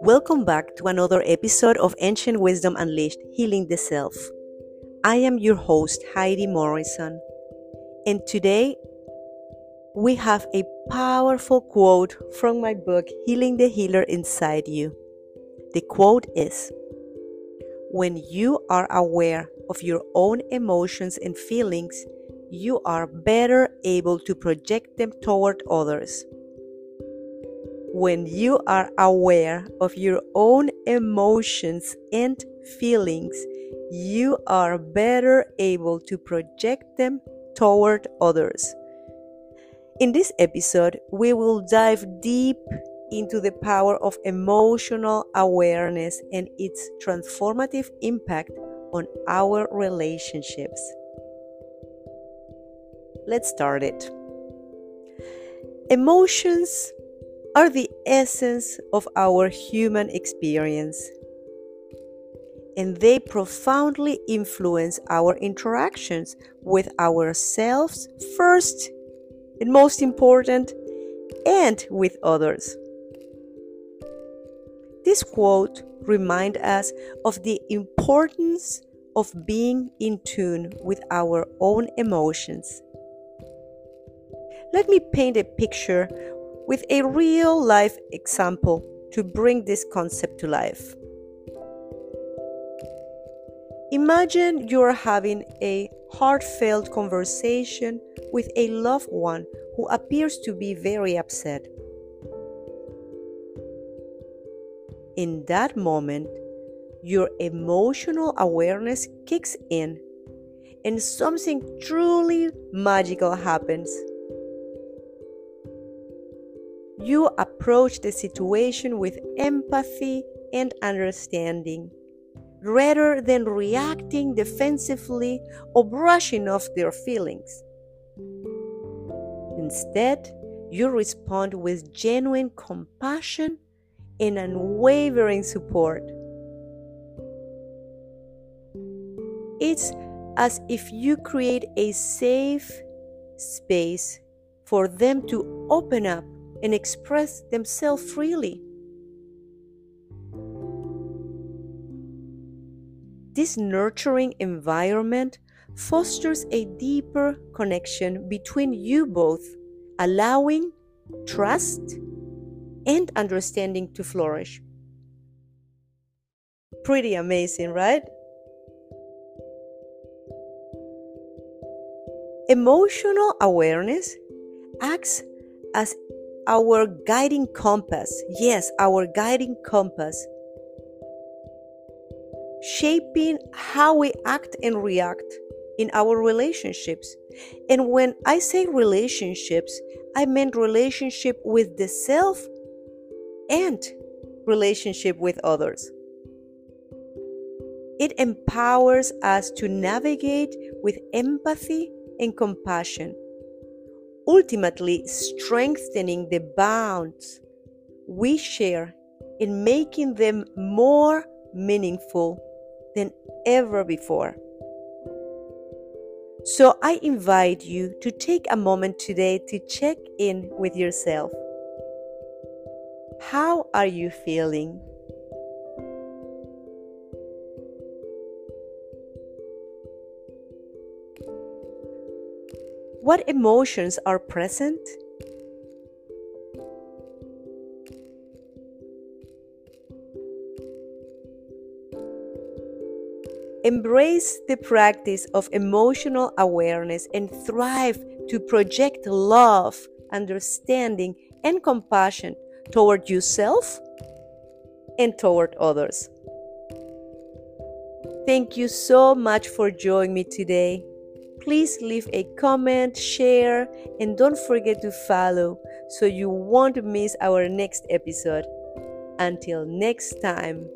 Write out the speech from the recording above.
Welcome back to another episode of Ancient Wisdom Unleashed Healing the Self. I am your host, Heidi Morrison, and today we have a powerful quote from my book, Healing the Healer Inside You. The quote is When you are aware of your own emotions and feelings, you are better able to project them toward others when you are aware of your own emotions and feelings, you are better able to project them toward others. In this episode, we will dive deep into the power of emotional awareness and its transformative impact on our relationships. Let's start it. Emotions are the essence of our human experience. And they profoundly influence our interactions with ourselves first and most important, and with others. This quote reminds us of the importance of being in tune with our own emotions. Let me paint a picture with a real life example to bring this concept to life. Imagine you're having a heartfelt conversation with a loved one who appears to be very upset. In that moment, your emotional awareness kicks in and something truly magical happens. You approach the situation with empathy and understanding, rather than reacting defensively or brushing off their feelings. Instead, you respond with genuine compassion and unwavering support. It's as if you create a safe space for them to open up and express themselves freely. This nurturing environment fosters a deeper connection between you both, allowing trust and understanding to flourish. Pretty amazing, right? Emotional awareness acts as our guiding compass. Yes, our guiding compass. Shaping how we act and react in our relationships. And when I say relationships, I meant relationship with the self and relationship with others. It empowers us to navigate with empathy and compassion ultimately strengthening the bonds we share and making them more meaningful than ever before. So I invite you to take a moment today to check in with yourself. How are you feeling? What emotions are present? Embrace the practice of emotional awareness and thrive to project love, understanding, and compassion toward yourself and toward others. Thank you so much for joining me today. Please leave a comment, share, and don't forget to follow so you won't miss our next episode. Until next time.